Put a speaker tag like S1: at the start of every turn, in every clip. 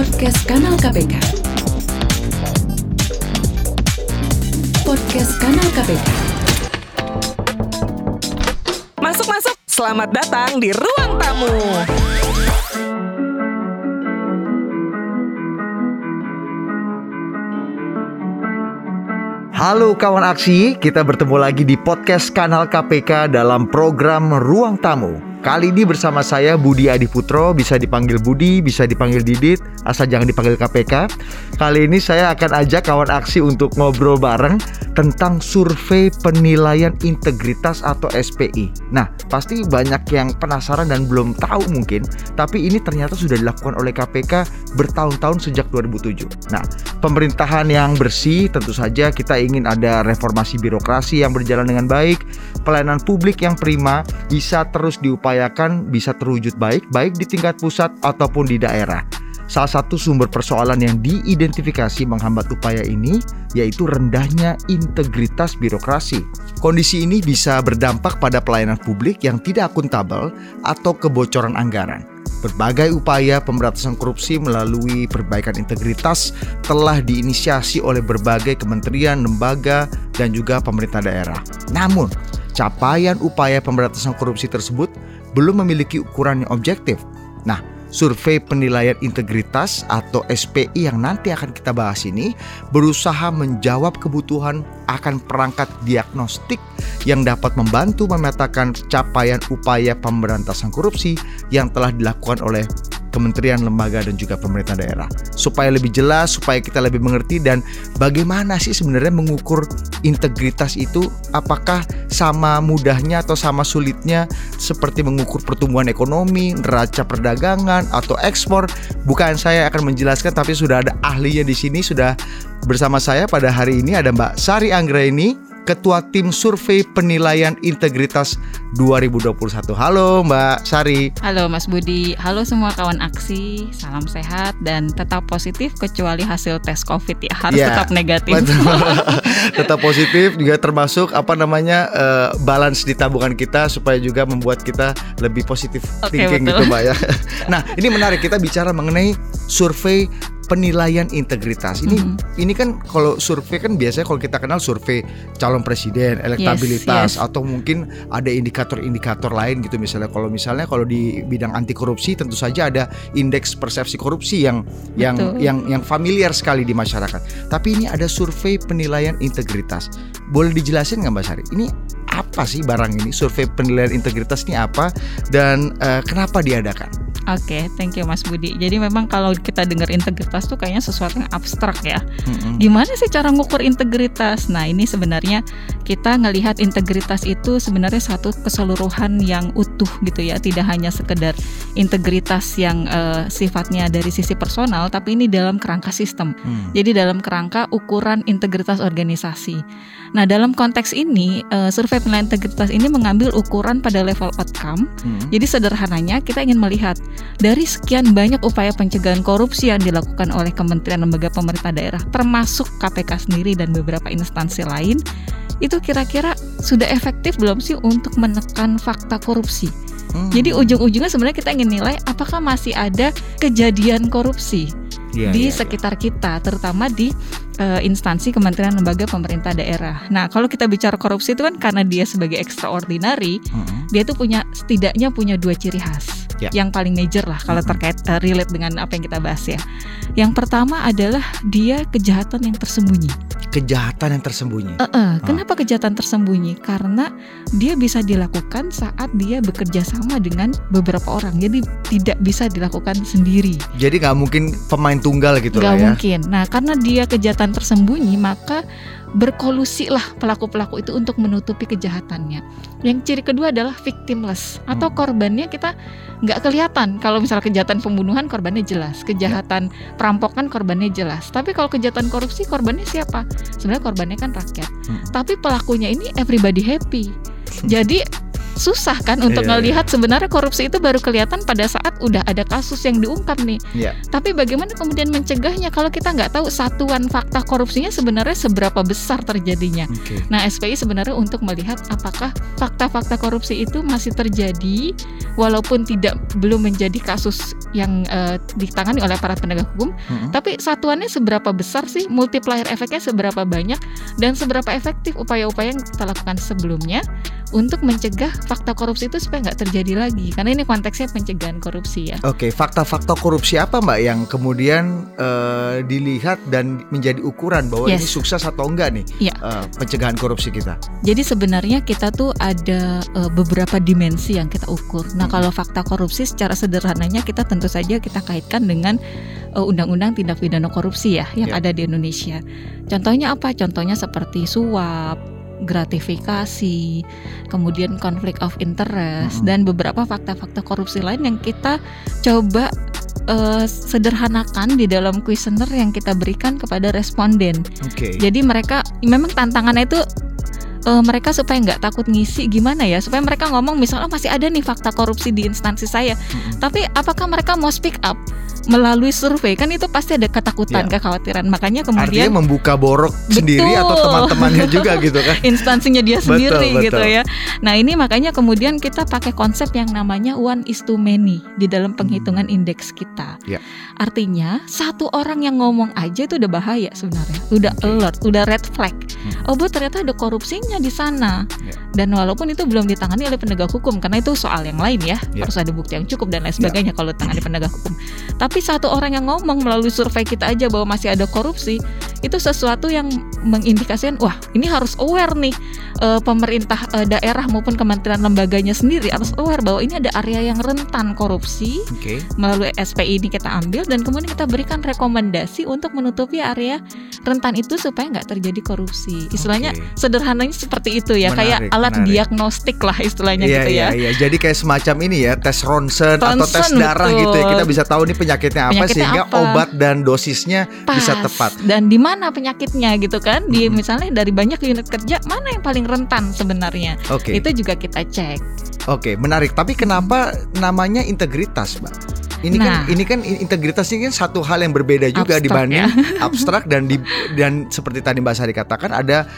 S1: Podcast Kanal KPK. Podcast Kanal KPK.
S2: Masuk masuk, selamat datang di ruang tamu.
S3: Halo kawan aksi, kita bertemu lagi di podcast kanal KPK dalam program Ruang Tamu. Kali ini bersama saya Budi Adiputro, bisa dipanggil Budi, bisa dipanggil Didit, asal jangan dipanggil KPK. Kali ini saya akan ajak kawan aksi untuk ngobrol bareng tentang survei penilaian integritas atau SPI. Nah, pasti banyak yang penasaran dan belum tahu mungkin, tapi ini ternyata sudah dilakukan oleh KPK bertahun-tahun sejak 2007. Nah, pemerintahan yang bersih tentu saja kita ingin ada reformasi birokrasi yang berjalan dengan baik, pelayanan publik yang prima bisa terus diupayakan bisa terwujud baik baik di tingkat pusat ataupun di daerah. Salah satu sumber persoalan yang diidentifikasi menghambat upaya ini yaitu rendahnya integritas birokrasi. Kondisi ini bisa berdampak pada pelayanan publik yang tidak akuntabel atau kebocoran anggaran. Berbagai upaya pemberantasan korupsi melalui perbaikan integritas telah diinisiasi oleh berbagai kementerian, lembaga, dan juga pemerintah daerah. Namun, capaian upaya pemberantasan korupsi tersebut belum memiliki ukuran yang objektif. Nah, survei penilaian integritas atau SPI yang nanti akan kita bahas ini berusaha menjawab kebutuhan akan perangkat diagnostik yang dapat membantu memetakan capaian upaya pemberantasan korupsi yang telah dilakukan oleh kementerian, lembaga dan juga pemerintah daerah. Supaya lebih jelas, supaya kita lebih mengerti dan bagaimana sih sebenarnya mengukur integritas itu apakah sama mudahnya atau sama sulitnya seperti mengukur pertumbuhan ekonomi, neraca perdagangan atau ekspor. Bukan saya akan menjelaskan tapi sudah ada ahlinya di sini sudah bersama saya pada hari ini ada Mbak Sari Anggraini Ketua Tim Survei Penilaian Integritas 2021. Halo Mbak Sari.
S4: Halo Mas Budi. Halo semua kawan aksi. Salam sehat dan tetap positif kecuali hasil tes COVID ya harus yeah, tetap negatif.
S3: tetap positif juga termasuk apa namanya uh, balance di tabungan kita supaya juga membuat kita lebih positif okay, thinking betul. gitu Mbak ya. nah, ini menarik kita bicara mengenai survei penilaian integritas. Ini mm -hmm. ini kan kalau survei kan biasanya kalau kita kenal survei calon presiden, elektabilitas yes, yes. atau mungkin ada indikator-indikator lain gitu misalnya kalau misalnya kalau di bidang anti korupsi tentu saja ada indeks persepsi korupsi yang Betul. yang yang yang familiar sekali di masyarakat. Tapi ini ada survei penilaian integritas. Boleh dijelasin nggak Mbak Sari? Ini apa sih barang ini? Survei penilaian integritas ini apa dan uh, kenapa diadakan?
S4: Oke, okay, thank you Mas Budi. Jadi memang kalau kita dengar integritas tuh kayaknya sesuatu yang abstrak ya. Mm-hmm. Gimana sih cara ngukur integritas? Nah ini sebenarnya kita ngelihat integritas itu sebenarnya satu keseluruhan yang utuh gitu ya. Tidak hanya sekedar integritas yang uh, sifatnya dari sisi personal, tapi ini dalam kerangka sistem. Mm. Jadi dalam kerangka ukuran integritas organisasi. Nah dalam konteks ini uh, survei penilaian integritas ini mengambil ukuran pada level outcome. Mm. Jadi sederhananya kita ingin melihat dari sekian banyak upaya pencegahan korupsi yang dilakukan oleh kementerian lembaga pemerintah daerah, termasuk KPK sendiri dan beberapa instansi lain, itu kira-kira sudah efektif belum sih untuk menekan fakta korupsi? Hmm. Jadi ujung-ujungnya sebenarnya kita ingin nilai apakah masih ada kejadian korupsi yeah, di yeah, iya. sekitar yeah. kita, terutama di uh, instansi kementerian lembaga pemerintah daerah. Nah, kalau kita bicara korupsi itu kan karena dia sebagai extraordinary, mm -hmm. dia tuh punya setidaknya punya dua ciri khas yeah. yang paling major lah kalau terkait uh, relate dengan apa yang kita bahas ya. Yang pertama adalah dia kejahatan yang tersembunyi.
S3: Kejahatan yang tersembunyi.
S4: Uh -uh. Kenapa kejahatan tersembunyi? Karena dia bisa dilakukan saat dia bekerja sama dengan beberapa orang. Jadi tidak bisa dilakukan sendiri.
S3: Jadi nggak mungkin pemain tunggal gitu
S4: gak
S3: lah ya.
S4: mungkin. Nah karena dia kejahatan tersembunyi maka berkolusi lah pelaku-pelaku itu untuk menutupi kejahatannya. Yang ciri kedua adalah victimless atau hmm. korbannya kita nggak kelihatan. Kalau misalnya kejahatan pembunuhan korbannya jelas, kejahatan perampokan korbannya jelas. Tapi kalau kejahatan korupsi korbannya siapa? Sebenarnya korbannya kan rakyat. Hmm. Tapi pelakunya ini everybody happy. Jadi susah kan untuk
S3: Iya,
S4: ngelihat sebenarnya korupsi itu baru kelihatan pada saat udah ada kasus yang diungkap nih.
S3: Iya.
S4: Tapi bagaimana kemudian mencegahnya kalau kita nggak tahu satuan fakta korupsinya sebenarnya seberapa besar terjadinya.
S3: Oke.
S4: Nah, SPI sebenarnya untuk melihat apakah fakta-fakta korupsi itu masih terjadi walaupun tidak belum menjadi kasus yang eh, ditangani oleh para penegak hukum,
S3: Mm-mm.
S4: tapi satuannya seberapa besar sih multiplier efeknya seberapa banyak dan seberapa efektif upaya-upaya yang kita lakukan sebelumnya untuk mencegah fakta korupsi itu supaya nggak terjadi lagi karena ini konteksnya pencegahan korupsi ya.
S3: Oke, fakta-fakta korupsi apa Mbak yang kemudian eh, dilihat dan menjadi ukuran bahwa ini
S4: Yes.
S3: sukses atau enggak nih
S4: Iya.
S3: eh, pencegahan korupsi kita?
S4: Jadi sebenarnya kita tuh ada eh, beberapa dimensi yang kita ukur. Nah,
S3: Mhm.
S4: kalau fakta korupsi secara sederhananya kita tentu saja kita kaitkan dengan undang-undang tindak pidana korupsi ya yang
S3: Ya.
S4: ada di Indonesia. Contohnya apa? Contohnya seperti suap, gratifikasi, kemudian konflik of interest
S3: Mhm.
S4: dan beberapa fakta-fakta korupsi lain yang kita coba eh, sederhanakan di dalam kuesioner yang kita berikan kepada responden.
S3: Oke.
S4: Jadi mereka memang tantangannya itu eh, mereka supaya nggak takut ngisi gimana ya supaya mereka ngomong misalnya "Oh, masih ada nih fakta korupsi di instansi saya.
S3: Mm-mm.
S4: Tapi apakah mereka mau speak up melalui survei? Kan itu pasti ada ketakutan,
S3: Ya.
S4: kekhawatiran. Makanya
S3: Artinya
S4: kemudian
S3: membuka borok
S4: Betul.
S3: sendiri atau teman-temannya juga gitu kan?
S4: instansinya dia
S3: Betul,
S4: sendiri
S3: betul.
S4: gitu ya. Nah ini makanya kemudian kita pakai konsep yang namanya one is to many di dalam penghitungan indeks kita.
S3: Ya.
S4: Artinya satu orang yang ngomong aja itu udah bahaya sebenarnya, udah
S3: Oke.
S4: alert, udah red flag.
S3: Hmm.
S4: Oh bu ternyata ada korupsinya di sana.
S3: Ya.
S4: Dan walaupun itu belum ditangani oleh penegak hukum karena itu soal yang lain ya,
S3: Ya.
S4: harus ada bukti yang cukup dan lain sebagainya kalau ditangani penegak hukum. Tapi satu orang yang ngomong melalui survei kita aja bahwa masih ada korupsi, itu sesuatu yang mengindikasikan wah ini harus aware nih eh, pemerintah eh, daerah maupun kementerian lembaganya sendiri harus aware bahwa ini ada area yang rentan korupsi
S3: Oke.
S4: melalui SPI ini kita ambil dan kemudian kita berikan rekomendasi untuk menutupi area rentan itu supaya nggak terjadi korupsi istilahnya
S3: Oke.
S4: sederhananya seperti itu ya kayak
S3: Menarik,
S4: alat
S3: menarik.
S4: diagnostik lah istilahnya
S3: Iya
S4: gitu ya
S3: iya. Jadi kayak semacam ini ya tes ronsen, atau tes
S4: Ronsen,
S3: darah gitu ya.
S4: betul.
S3: Kita bisa tahu nih penyakitnya apa
S4: Penyakitnya
S3: sehingga
S4: apa.
S3: obat dan dosisnya bisa
S4: Pas.
S3: tepat.
S4: dan di mana penyakitnya gitu kan di
S3: Mhm.
S4: misalnya dari banyak unit kerja mana yang paling rentan sebenarnya
S3: Oke.
S4: itu juga kita cek
S3: Oke, menarik. Tapi kenapa namanya integritas, Mbak? Ini kan
S4: Nah.
S3: ini kan integritas ini kan satu hal yang berbeda juga
S4: Abstrak,
S3: dibanding
S4: ya.
S3: abstrak dan di dan seperti tadi Mbak Sari katakan ada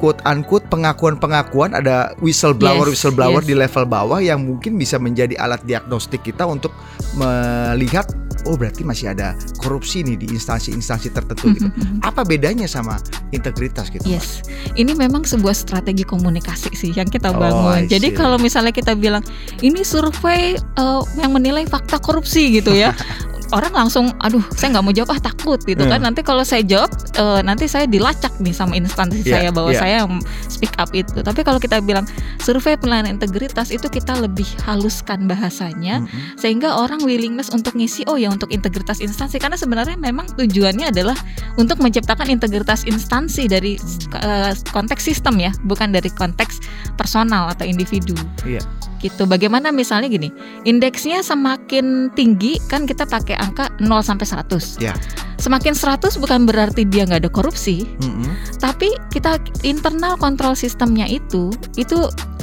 S3: quote unquote pengakuan-pengakuan ada whistleblower
S4: Yes,
S3: whistleblower
S4: yes.
S3: di level bawah yang mungkin bisa menjadi alat diagnostik kita untuk melihat oh berarti masih ada korupsi nih di instansi-instansi tertentu gitu. Apa bedanya sama integritas gitu?
S4: Yes, ini memang sebuah strategi komunikasi sih yang kita
S3: Oh,
S4: bangun.
S3: I
S4: Jadi kalau misalnya kita bilang ini survei eh, yang menilai fakta korupsi gitu ya, orang langsung, aduh, saya nggak mau jawab, ah takut gitu kan.
S3: Hmm.
S4: Nanti kalau saya jawab, eh, nanti saya dilacak nih sama instansi
S3: Iya,
S4: saya bahwa
S3: iya.
S4: saya yang speak up itu. Tapi kalau kita bilang survei penilaian integritas itu kita lebih haluskan bahasanya
S3: Mm-mm.
S4: sehingga orang willingness untuk ngisi oh ya untuk integritas instansi karena sebenarnya memang tujuannya adalah untuk menciptakan integritas instansi dari eh, konteks sistem ya bukan dari konteks personal atau individu
S3: Iya.
S4: Gitu bagaimana misalnya gini indeksnya semakin tinggi kan kita pakai angka 0 sampai 100
S3: Ya.
S4: semakin 100 bukan berarti dia nggak ada korupsi
S3: Mm-mm.
S4: tapi kita internal kontrol sistemnya itu itu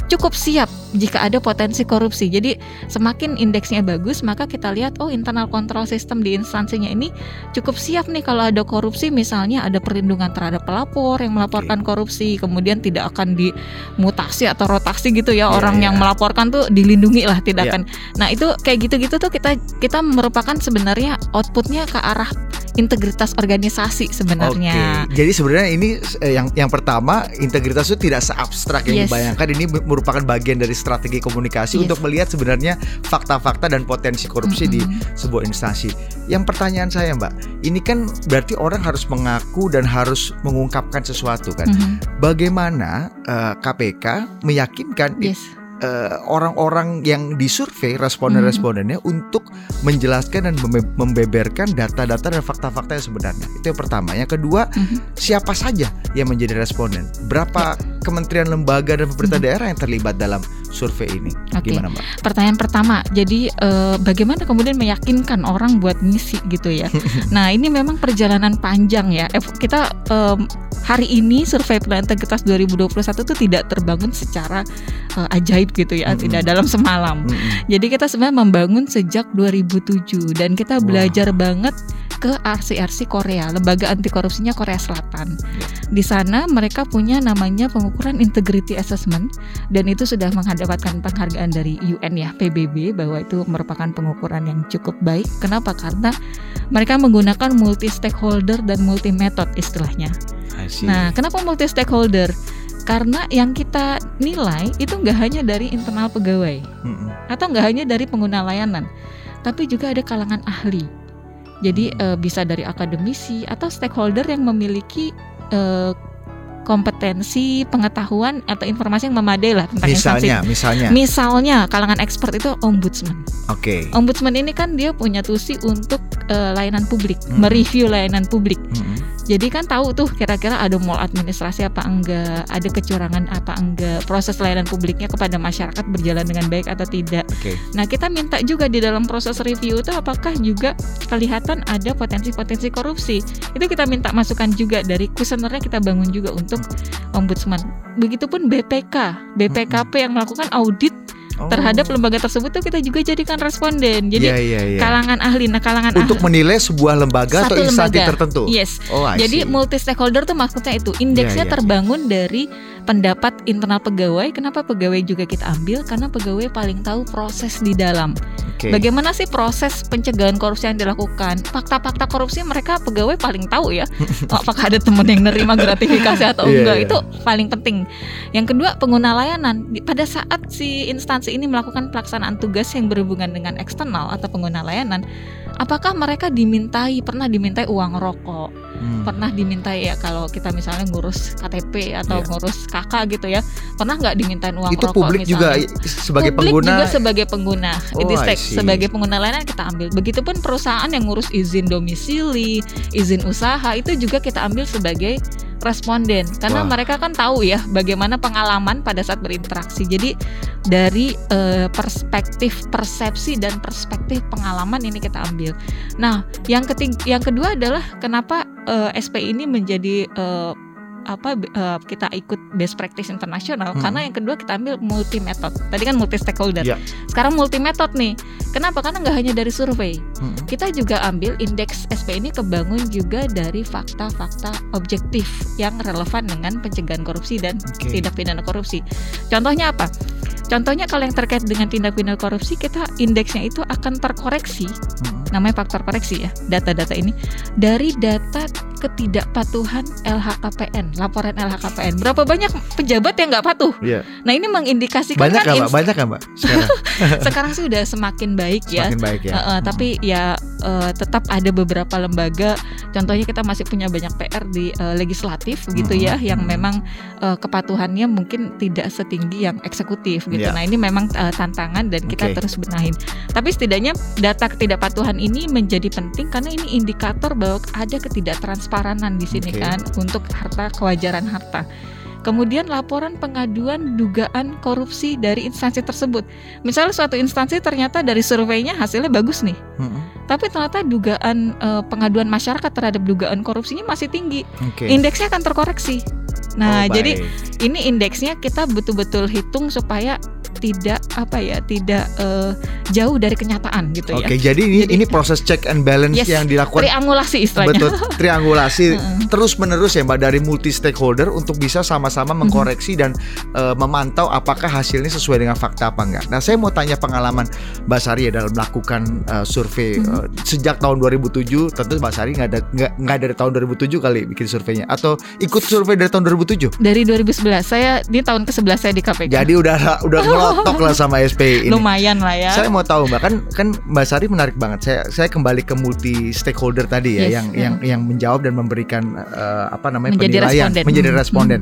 S4: cukup siap jika ada potensi korupsi. Jadi semakin indeksnya bagus, maka kita lihat oh internal kontrol sistem di instansinya ini cukup siap nih kalau ada korupsi misalnya ada perlindungan terhadap pelapor yang melaporkan korupsi, kemudian tidak akan dimutasi atau rotasi gitu ya
S3: Iya,
S4: orang
S3: iya.
S4: yang melaporkan tuh dilindungi lah tidak
S3: Iya.
S4: akan. Nah, itu kayak gitu-gitu tuh kita kita merupakan sebenarnya outputnya ke arah integritas organisasi sebenarnya.
S3: Oke, jadi sebenarnya ini eh, yang yang pertama integritas itu tidak seabstrak yang
S4: Yes.
S3: dibayangkan. Ini merupakan bagian dari strategi komunikasi
S4: Yes.
S3: untuk melihat sebenarnya fakta-fakta dan potensi korupsi di
S4: Mm-mm.
S3: sebuah instansi. Yang pertanyaan saya, Mbak, ini kan berarti orang harus mengaku dan harus mengungkapkan sesuatu kan?
S4: Mhm.
S3: Bagaimana eh, KPK meyakinkan
S4: Yes.
S3: Eh, orang-orang yang disurvei responden-respondennya
S4: Mm-hmm.
S3: untuk menjelaskan dan membe- membeberkan data-data dan fakta-fakta yang sebenarnya. Itu yang pertama. Yang kedua,
S4: Mhm.
S3: siapa saja yang menjadi responden? Berapa kementerian lembaga dan pemerintah
S4: Mhm.
S3: daerah yang terlibat dalam survei ini?
S4: Oke.
S3: Gimana Mbak?
S4: Pertanyaan pertama, jadi eh, bagaimana kemudian meyakinkan orang buat ngisi gitu ya? nah ini memang perjalanan panjang ya. Eh, Kita em, hari ini survei penilaian integritas 2021 itu tidak terbangun secara eh, ajaib gitu ya,
S3: Mm-mm.
S4: tidak dalam semalam.
S3: Mm-mm.
S4: Jadi kita sebenarnya membangun sejak 2007 dan kita belajar banget ke RCRC Korea, lembaga anti korupsinya Korea Selatan. Di sana mereka punya namanya pengukuran integrity assessment dan itu sudah mendapatkan penghargaan dari UN ya PBB bahwa itu merupakan pengukuran yang cukup baik. Kenapa? Karena mereka menggunakan multi stakeholder dan multi method istilahnya. Nah, kenapa multi stakeholder? Karena yang kita nilai itu nggak hanya dari internal pegawai
S3: Mm-mm.
S4: atau nggak hanya dari pengguna layanan, tapi juga ada kalangan ahli. Jadi
S3: Hmm.
S4: eh, bisa dari akademisi atau stakeholder yang memiliki eh, kompetensi, pengetahuan atau informasi yang memadai lah tentang
S3: misalnya,
S4: instansi.
S3: misalnya,
S4: Misalnya kalangan expert itu ombudsman.
S3: oke.
S4: Ombudsman ini kan dia punya tusi untuk eh, layanan publik,
S3: Hmm.
S4: mereview layanan publik.
S3: Mm-mm.
S4: Jadi kan tahu tuh kira-kira ada administrasi apa enggak, ada kecurangan apa enggak, proses layanan publiknya kepada masyarakat berjalan dengan baik atau tidak.
S3: Oke.
S4: Nah, kita minta juga di dalam proses review itu apakah juga kelihatan ada potensi-potensi korupsi. Itu kita minta masukan juga dari kuesionernya kita bangun juga untuk ombudsman. Begitupun BPK, BPKP yang melakukan audit
S3: Oh.
S4: terhadap lembaga tersebut tuh kita juga jadikan responden. Jadi
S3: Iya, iya, iya.
S4: kalangan ahli, nah kalangan
S3: untuk
S4: ahli
S3: menilai sebuah lembaga atau
S4: Satu
S3: instansi
S4: lembaga.
S3: tertentu.
S4: Yes.
S3: Oh, I
S4: Jadi
S3: see.
S4: multi stakeholder tuh maksudnya itu indeksnya
S3: Iya, iya,
S4: terbangun dari pendapat internal pegawai. Kenapa pegawai juga kita ambil? Karena pegawai paling tahu proses di dalam.
S3: Oke.
S4: Bagaimana sih proses pencegahan korupsi yang dilakukan? Fakta-fakta korupsi mereka pegawai paling tahu ya. Apakah ada temen yang nerima gratifikasi atau
S3: Iya,
S4: enggak?
S3: iya.
S4: Itu paling penting. Yang kedua pengguna layanan. Pada saat si instansi ini melakukan pelaksanaan tugas yang berhubungan dengan eksternal atau pengguna layanan, apakah mereka dimintai pernah dimintai uang rokok?
S3: Hmm.
S4: pernah dimintai ya kalau kita misalnya ngurus KTP atau
S3: Iya.
S4: ngurus KK gitu ya pernah nggak dimintain uang
S3: Itu
S4: rokok
S3: publik juga
S4: misalnya?
S3: sebagai
S4: publik
S3: pengguna
S4: juga sebagai pengguna
S3: Oh,
S4: It is
S3: I
S4: like
S3: see.
S4: sebagai pengguna layanan kita ambil begitupun perusahaan yang ngurus izin domisili izin usaha itu juga kita ambil sebagai responden karena
S3: Wah.
S4: mereka kan tahu ya bagaimana pengalaman pada saat berinteraksi. Jadi dari eh, perspektif persepsi dan perspektif pengalaman ini kita ambil. Nah yang ketiga yang kedua adalah kenapa eh, SP ini menjadi eh, apa eh, kita ikut best practice internasional
S3: Hmm.
S4: karena yang kedua kita ambil multi method tadi kan multi stakeholder
S3: Ya.
S4: sekarang multi method nih kenapa karena nggak hanya dari survei
S3: Hmm.
S4: kita juga ambil indeks SP ini kebangun juga dari fakta-fakta objektif yang relevan dengan pencegahan korupsi dan
S3: Oke.
S4: tindak pidana korupsi contohnya apa contohnya kalau yang terkait dengan tindak pidana korupsi kita indeksnya itu akan terkoreksi
S3: Hmm.
S4: namanya faktor koreksi ya data-data ini dari data ketidakpatuhan LHKPN laporan LHKPN berapa banyak pejabat yang nggak patuh
S3: Iya.
S4: nah ini mengindikasikan
S3: Banyak
S4: kan
S3: mbak? Banyak nggak mbak? Sekarang
S4: sekarang sih udah semakin baik ya
S3: semakin baik ya.
S4: Uh, uh, tapi ya uh, tetap ada beberapa lembaga contohnya kita masih punya banyak PR di uh, legislatif gitu
S3: Mhm,
S4: ya yang
S3: mhm.
S4: memang uh, kepatuhannya mungkin tidak setinggi yang eksekutif gitu.
S3: Ya.
S4: Nah, ini memang uh, tantangan dan kita
S3: Oke.
S4: terus benahin. Tapi setidaknya data ketidakpatuhan ini menjadi penting karena ini indikator bahwa ada ketidaktransparanan di sini
S3: Oke.
S4: kan untuk harta kewajaran harta. Kemudian laporan pengaduan dugaan korupsi dari instansi tersebut. Misalnya suatu instansi ternyata dari surveinya hasilnya bagus nih,
S3: Hmm.
S4: tapi ternyata dugaan eh, pengaduan masyarakat terhadap dugaan korupsinya masih tinggi.
S3: Oke.
S4: Indeksnya akan terkoreksi. Nah,
S3: Oh,
S4: jadi ini indeksnya kita betul-betul hitung supaya tidak apa ya, tidak eh, jauh dari kenyataan gitu
S3: Oke,
S4: ya.
S3: jadi ini
S4: Jadi-
S3: ini proses check and balance
S4: Yes,
S3: yang dilakukan
S4: Triangulasi istilahnya.
S3: betul triangulasi terus menerus ya mbak dari multi stakeholder untuk bisa sama-sama
S4: Mhm.
S3: mengkoreksi dan eh, memantau apakah hasilnya sesuai dengan fakta apa enggak. Nah saya mau tanya pengalaman Mbak Sari ya dalam melakukan eh, survei eh, sejak tahun 2007 tentu Mbak Sari nggak ada nggak nggak dari tahun 2007 kali bikin surveinya atau ikut survei dari tahun 2007.
S4: Dari 2011 saya di tahun ke-11 saya di KPK.
S3: Jadi udah udah ngelotok lah sama SPI ini.
S4: lumayan lah ya.
S3: Saya mau tahu Mbak kan kan Mbak Sari menarik banget. Saya saya kembali ke multi stakeholder tadi ya
S4: Yes,
S3: yang
S4: mm.
S3: yang yang menjawab dan memberikan eh, apa namanya
S4: Menjadi
S3: penilaian
S4: responden.
S3: menjadi responden.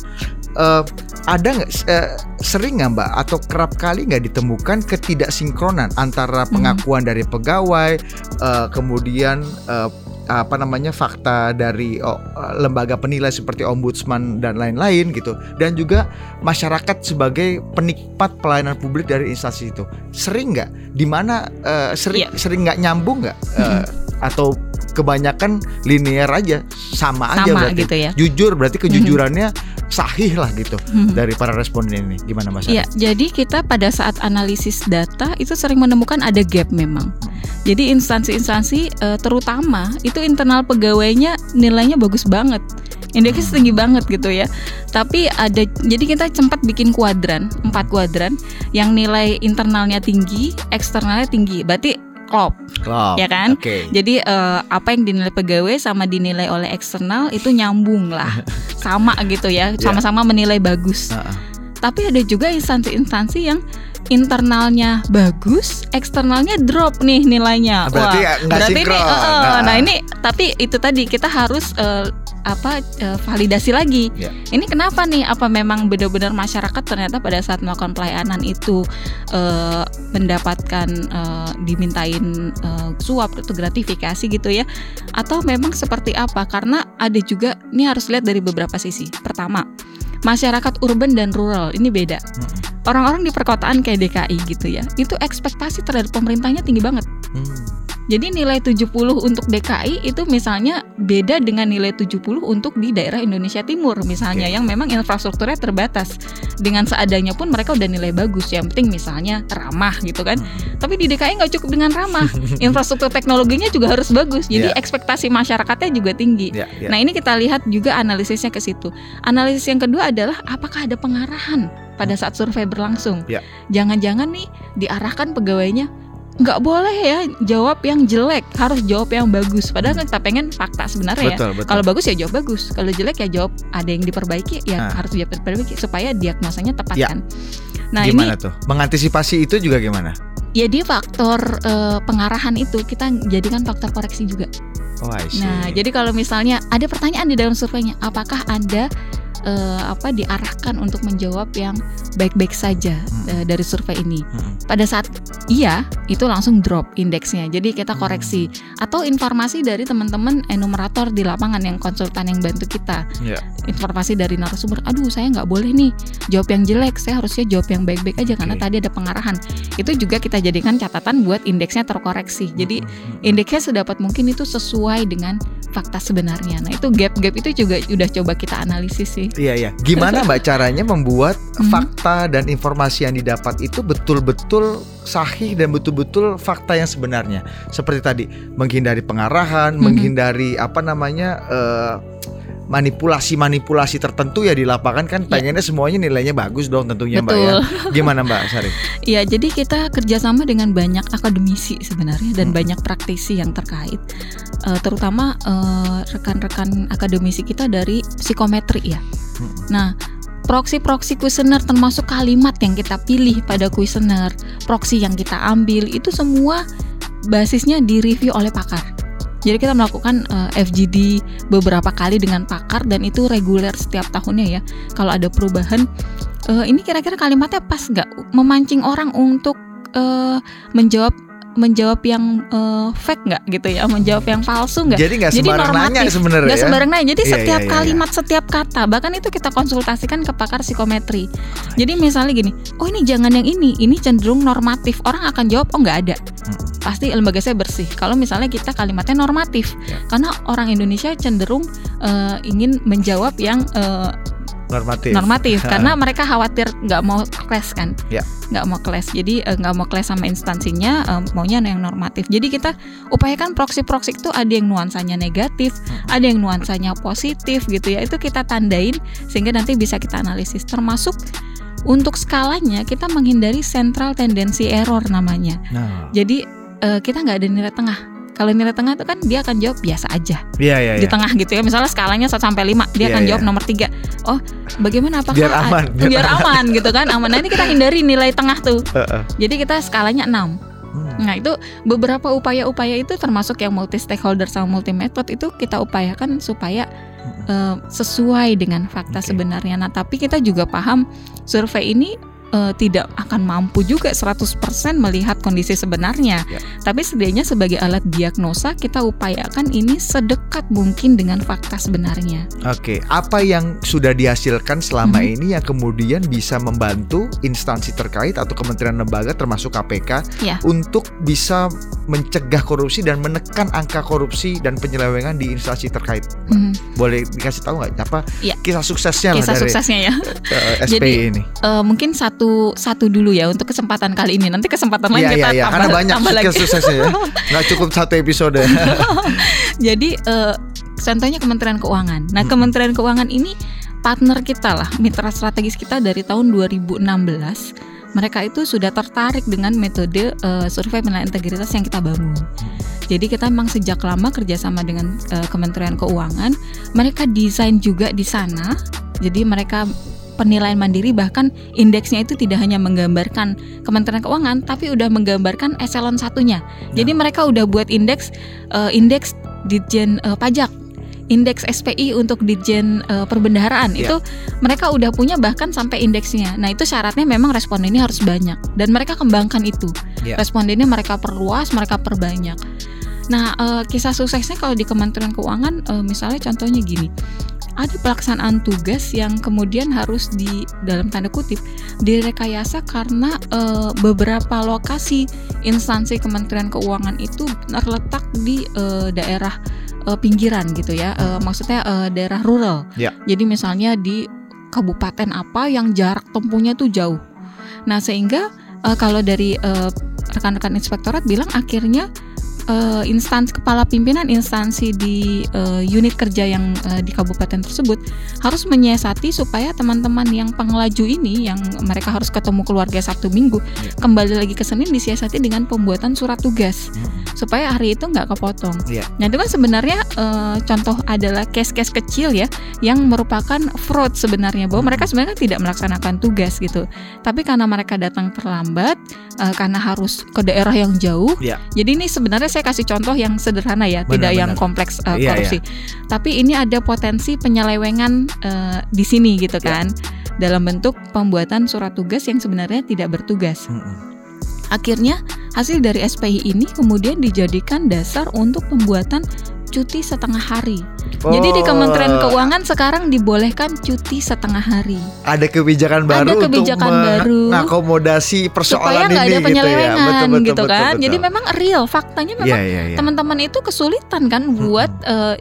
S3: Eh, ada nggak eh, sering nggak Mbak atau kerap kali nggak ditemukan ketidaksinkronan antara
S4: Hmm.
S3: pengakuan dari pegawai eh, kemudian eh, apa namanya fakta dari oh, lembaga penilai seperti ombudsman dan lain-lain gitu. Dan juga masyarakat sebagai penikmat pelayanan publik dari instansi itu. Sering nggak? Di mana uh, sering
S4: Iya.
S3: sering nggak nyambung nggak? Uh, atau kebanyakan linear aja sama, aja
S4: Sama
S3: berarti
S4: gitu ya.
S3: jujur berarti kejujurannya sahih lah gitu
S4: Mhm.
S3: dari para responden ini gimana mas
S4: Iya, jadi kita pada saat analisis data itu sering menemukan ada gap memang. Jadi instansi-instansi eh, terutama itu internal pegawainya nilainya bagus banget. Indeksnya tinggi banget gitu ya. Tapi ada jadi kita sempat bikin kuadran, empat kuadran yang nilai internalnya tinggi, eksternalnya tinggi. Berarti klop.
S3: Klop.
S4: Ya kan?
S3: Oke.
S4: Jadi eh, apa yang dinilai pegawai sama dinilai oleh eksternal itu nyambung lah. Sama gitu ya, sama-sama menilai bagus.
S3: Heeh.
S4: Tapi ada juga instansi-instansi yang internalnya bagus, eksternalnya drop nih nilainya.
S3: Berarti
S4: Wah, berarti
S3: sinkron.
S4: ini, eh, eh,
S3: Nah.
S4: nah ini tapi itu tadi kita harus eh, apa eh, validasi lagi.
S3: Ya.
S4: Ini kenapa nih? Apa memang benar-benar masyarakat ternyata pada saat melakukan pelayanan itu eh, mendapatkan eh, dimintain eh, suap atau gratifikasi gitu ya? Atau memang seperti apa? Karena ada juga ini harus lihat dari beberapa sisi. Pertama, masyarakat urban dan rural ini beda. Orang-orang di perkotaan kayak DKI gitu ya, itu ekspektasi terhadap pemerintahnya tinggi banget.
S3: Hmm.
S4: Jadi nilai 70 untuk DKI itu misalnya beda dengan nilai 70 untuk di daerah Indonesia Timur misalnya
S3: Oke.
S4: yang memang infrastrukturnya terbatas. Dengan seadanya pun mereka udah nilai bagus. Yang penting misalnya ramah gitu kan.
S3: Hmm.
S4: Tapi di DKI nggak cukup dengan ramah. Infrastruktur teknologinya juga harus bagus. Jadi
S3: Ya.
S4: ekspektasi masyarakatnya juga tinggi.
S3: Ya, ya.
S4: Nah ini kita lihat juga analisisnya ke situ. Analisis yang kedua adalah apakah ada pengarahan pada saat survei berlangsung.
S3: Ya.
S4: Jangan-jangan nih diarahkan pegawainya nggak boleh ya jawab yang jelek, harus jawab yang bagus. Padahal kan kita pengen fakta sebenarnya ya.
S3: betul, betul.
S4: Kalau bagus ya jawab bagus, kalau jelek ya jawab ada yang diperbaiki ya
S3: Ah.
S4: harus diperbaiki supaya diagnosanya tepat
S3: Ya.
S4: kan. Nah
S3: gimana
S4: ini
S3: tuh? Mengantisipasi itu juga gimana?
S4: jadi faktor eh, pengarahan itu kita jadikan faktor koreksi juga.
S3: Oh, I see.
S4: Nah, jadi kalau misalnya ada pertanyaan di dalam surveinya, apakah Anda eh, apa diarahkan untuk menjawab yang baik-baik saja
S3: Hmm.
S4: eh, dari survei ini?
S3: Mm-mm.
S4: Pada saat iya, itu langsung drop indeksnya. Jadi kita
S3: Hmm.
S4: koreksi atau informasi dari teman-teman enumerator di lapangan yang konsultan yang bantu kita.
S3: Ya.
S4: Informasi dari narasumber, aduh saya nggak boleh nih jawab yang jelek, saya harusnya jawab yang baik-baik aja karena
S3: Oke.
S4: tadi ada pengarahan. Itu juga kita jadikan catatan buat indeksnya terkoreksi. Jadi
S3: Mm-mm.
S4: indeksnya sedapat mungkin itu sesuai dengan fakta sebenarnya. Nah itu gap-gap itu juga udah coba kita analisis sih.
S3: Iya iya. Gimana mbak caranya membuat
S4: Mhm.
S3: fakta dan informasi yang didapat itu betul-betul sahih dan betul-betul fakta yang sebenarnya. Seperti tadi menghindari pengarahan,
S4: Mhm.
S3: menghindari apa namanya eh, manipulasi-manipulasi tertentu ya di lapangan kan
S4: Ya.
S3: pengennya semuanya nilainya bagus dong tentunya mbak ya.
S4: Betul.
S3: Gimana mbak Sari?
S4: Iya, jadi kita kerjasama dengan banyak akademisi sebenarnya dan
S3: Hmm.
S4: banyak praktisi yang terkait, Eh, terutama eh, rekan-rekan akademisi kita dari psikometri ya.
S3: Hmm.
S4: Nah, proksi-proksi kuesioner termasuk kalimat yang kita pilih pada kuesioner, proksi yang kita ambil itu semua basisnya direview oleh pakar. Jadi kita melakukan eh, FGD beberapa kali dengan pakar dan itu reguler setiap tahunnya ya. Kalau ada perubahan, eh, ini kira-kira kalimatnya pas nggak memancing orang untuk eh, menjawab menjawab yang eh, fake nggak gitu ya, menjawab yang palsu nggak?
S3: Jadi nggak sembarang nanya
S4: normatif.
S3: sebenarnya
S4: Nggak
S3: ya.
S4: sembarang nanya. Jadi
S3: Iya,
S4: setiap
S3: iya, iya,
S4: kalimat, setiap kata, bahkan itu kita konsultasikan ke pakar psikometri. Jadi misalnya gini, oh ini jangan yang ini, ini cenderung normatif. Orang akan jawab, oh nggak ada.
S3: Hmm.
S4: Pasti lembaga saya bersih. Kalau misalnya kita kalimatnya normatif,
S3: Ya.
S4: karena orang Indonesia cenderung eh, ingin menjawab yang eh,
S3: Normatif.
S4: normatif, karena mereka khawatir nggak mau clash kan,
S3: Ya.
S4: nggak mau clash. Jadi eh, nggak mau clash sama instansinya, eh, maunya yang normatif. Jadi kita upayakan proksi-proksi itu ada yang nuansanya negatif,
S3: Hmm.
S4: ada yang nuansanya positif gitu ya. Itu kita tandain sehingga nanti bisa kita analisis. Termasuk untuk skalanya kita menghindari central tendency error namanya.
S3: Nah,
S4: Jadi eh, kita nggak ada nilai tengah. Kalau nilai tengah itu kan dia akan jawab biasa aja
S3: iya iya
S4: di
S3: iya.
S4: tengah gitu ya. Misalnya skalanya 1 sampai 5, dia
S3: Iya,
S4: akan
S3: iya.
S4: jawab nomor 3. Oh, bagaimana apakah
S3: Biar aman,
S4: biar,
S3: biar
S4: aman gitu kan? Aman. Nah, ini kita hindari nilai tengah tuh.
S3: Heeh.
S4: Jadi kita skalanya 6.
S3: Hmm.
S4: Nah, itu beberapa upaya-upaya itu termasuk yang multi stakeholder sama multi method itu kita upayakan supaya eh, sesuai dengan fakta
S3: Oke.
S4: sebenarnya. Nah, tapi kita juga paham survei ini uh, tidak akan mampu juga 100% melihat kondisi sebenarnya.
S3: Ya.
S4: Tapi setidaknya sebagai alat diagnosa kita upayakan ini sedekat mungkin dengan fakta sebenarnya.
S3: Oke, apa yang sudah dihasilkan selama
S4: Mhm.
S3: ini yang kemudian bisa membantu instansi terkait atau kementerian lembaga termasuk KPK
S4: Ya.
S3: untuk bisa mencegah korupsi dan menekan angka korupsi dan penyelewengan di instansi terkait?
S4: Mhm.
S3: Boleh dikasih tahu nggak apa
S4: Ya.
S3: kisah suksesnya
S4: Kisah
S3: lah dari
S4: suksesnya ya.
S3: eh, SPI
S4: Jadi,
S3: ini?
S4: Eh, mungkin satu satu dulu ya untuk kesempatan kali ini. Nanti kesempatan lain
S3: Iya
S4: kita
S3: iya iya,
S4: tambah,
S3: karena banyak
S4: tambah lagi.
S3: kisah suksesnya ya. Nggak cukup satu episode.
S4: Jadi eh, contohnya Kementerian Keuangan. Nah,
S3: Mm-mm.
S4: Kementerian Keuangan ini partner kita lah, mitra strategis kita dari tahun 2016. Mereka itu sudah tertarik dengan metode eh, survei penilaian integritas yang kita bangun. Jadi kita memang sejak lama kerjasama dengan eh, Kementerian Keuangan. Mereka desain juga di sana. Jadi mereka penilaian mandiri bahkan indeksnya itu tidak hanya menggambarkan Kementerian Keuangan, tapi udah menggambarkan eselon satunya. Jadi mereka udah buat indeks eh, indeks Ditjen eh, Pajak, indeks SPI untuk Ditjen eh, Perbendaharaan
S3: Ya.
S4: itu mereka udah punya bahkan sampai indeksnya. Nah itu syaratnya memang respondennya harus banyak dan mereka kembangkan itu.
S3: Ya.
S4: Respondennya mereka perluas, mereka perbanyak. Nah eh, kisah suksesnya kalau di Kementerian Keuangan eh, misalnya contohnya gini. Ada pelaksanaan tugas yang kemudian harus di dalam tanda kutip direkayasa karena eh, beberapa lokasi instansi Kementerian Keuangan itu terletak di eh, daerah eh, pinggiran gitu ya, Eh, maksudnya eh, daerah rural.
S3: Ya.
S4: Jadi misalnya di kabupaten apa yang jarak tempuhnya tuh jauh. Nah sehingga eh, kalau dari rekan-rekan inspektorat bilang akhirnya eh, instansi kepala pimpinan instansi di eh, unit kerja yang eh, di kabupaten tersebut harus menyiasati supaya teman-teman yang pengelaju ini yang mereka harus ketemu keluarga Sabtu Minggu
S3: Ya.
S4: kembali lagi ke Senin disiasati dengan pembuatan surat tugas supaya hari itu nggak kepotong.
S3: Iya.
S4: Nah itu kan sebenarnya eh, contoh adalah case-case kecil ya yang merupakan fraud sebenarnya bahwa mereka sebenarnya tidak melaksanakan tugas gitu. Tapi karena mereka datang terlambat eh, karena harus ke daerah yang jauh.
S3: Iya.
S4: Jadi ini sebenarnya saya kasih contoh yang sederhana ya,
S3: Benar,
S4: tidak yang
S3: benar.
S4: kompleks eh,
S3: Iya,
S4: korupsi. Tapi ini ada potensi penyelewengan eh, di sini gitu
S3: Iya.
S4: kan. Dalam bentuk pembuatan surat tugas yang sebenarnya tidak bertugas.
S3: Mm-mm.
S4: Akhirnya hasil dari SPI ini kemudian dijadikan dasar untuk pembuatan cuti setengah hari. Jadi di Kementerian
S3: Oh,
S4: Keuangan sekarang dibolehkan cuti setengah hari
S3: ada kebijakan
S4: Ada
S3: baru
S4: kebijakan
S3: untuk
S4: baru.
S3: mengakomodasi persoalan
S4: supaya nggak
S3: ini
S4: ada
S3: gitu ya.
S4: penyelewengan
S3: Betul, betul,
S4: gitu
S3: betul,
S4: kan.
S3: betul.
S4: Jadi memang real faktanya memang
S3: Iya, iya, iya.
S4: teman-teman itu kesulitan kan buat eh,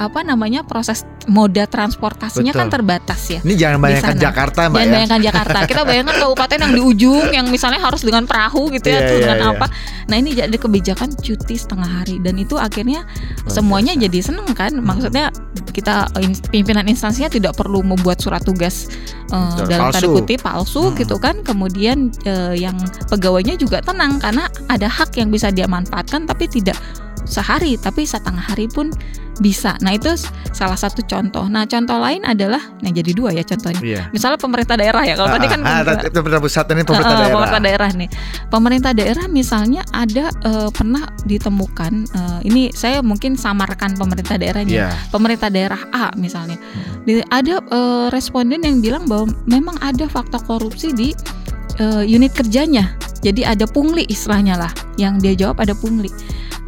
S4: apa namanya proses moda transportasinya
S3: Betul.
S4: kan terbatas ya.
S3: Ini jangan bayangkan. Jakarta, Mbak
S4: Jangan
S3: ya.
S4: bayangkan Jakarta. Kita bayangkan kabupaten yang di ujung yang misalnya harus dengan perahu gitu ya, atau
S3: iya,
S4: dengan
S3: iya.
S4: apa. Nah, ini jadi kebijakan cuti setengah hari dan itu akhirnya semuanya
S3: biasa.
S4: jadi seneng kan. Maksudnya kita in- pimpinan instansinya tidak perlu membuat surat tugas eh,
S3: Betul,
S4: dalam tanda kutip palsu
S3: Hmm.
S4: gitu kan. Kemudian eh, yang pegawainya juga tenang karena ada hak yang bisa dia manfaatkan tapi tidak sehari tapi setengah hari pun bisa. Nah, itu salah satu contoh. Nah, contoh lain adalah nah jadi dua ya contohnya.
S3: Iya.
S4: Misalnya pemerintah daerah ya. Kalau tadi kan
S3: ah, ah,
S4: pemerintah-
S3: pusat ini pemerintah
S4: eh,
S3: daerah.
S4: pemerintah daerah nih. Pemerintah daerah misalnya ada eh, pernah ditemukan eh, ini saya mungkin samarkan pemerintah daerahnya.
S3: Iya.
S4: Pemerintah daerah A misalnya. Di- ada eh, responden yang bilang bahwa memang ada fakta korupsi di eh, unit kerjanya. Jadi ada pungli istilahnya lah. Yang dia jawab ada pungli.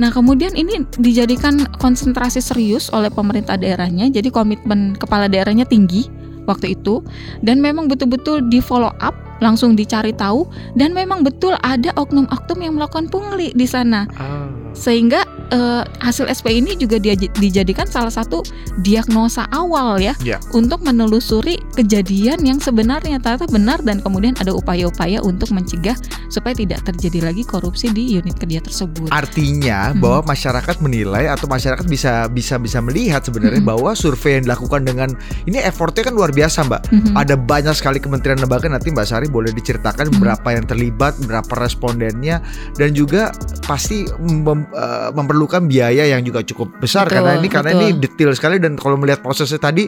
S4: Nah, kemudian ini dijadikan konsentrasi serius oleh pemerintah daerahnya. Jadi komitmen kepala daerahnya tinggi waktu itu dan memang betul-betul di follow up, langsung dicari tahu dan memang betul ada oknum-oknum yang melakukan pungli di sana.
S3: Ah.
S4: Sehingga eh, hasil SP ini juga dia dijadikan salah satu diagnosa awal ya
S3: Ya.
S4: untuk menelusuri kejadian yang sebenarnya ternyata benar dan kemudian ada upaya-upaya untuk mencegah supaya tidak terjadi lagi korupsi di unit kerja tersebut.
S3: Artinya
S4: Hmm.
S3: bahwa masyarakat menilai atau masyarakat bisa bisa bisa melihat sebenarnya
S4: Hmm.
S3: bahwa survei yang dilakukan dengan ini effortnya kan luar biasa, Mbak.
S4: Mhm.
S3: Ada banyak sekali kementerian lembaga nanti Mbak Sari boleh diceritakan
S4: Hmm.
S3: berapa yang terlibat, berapa respondennya dan juga pasti mem- eh, memerlukan biaya yang juga cukup besar
S4: Betul,
S3: karena ini karena ini
S4: betul.
S3: detail sekali dan kalau melihat prosesnya tadi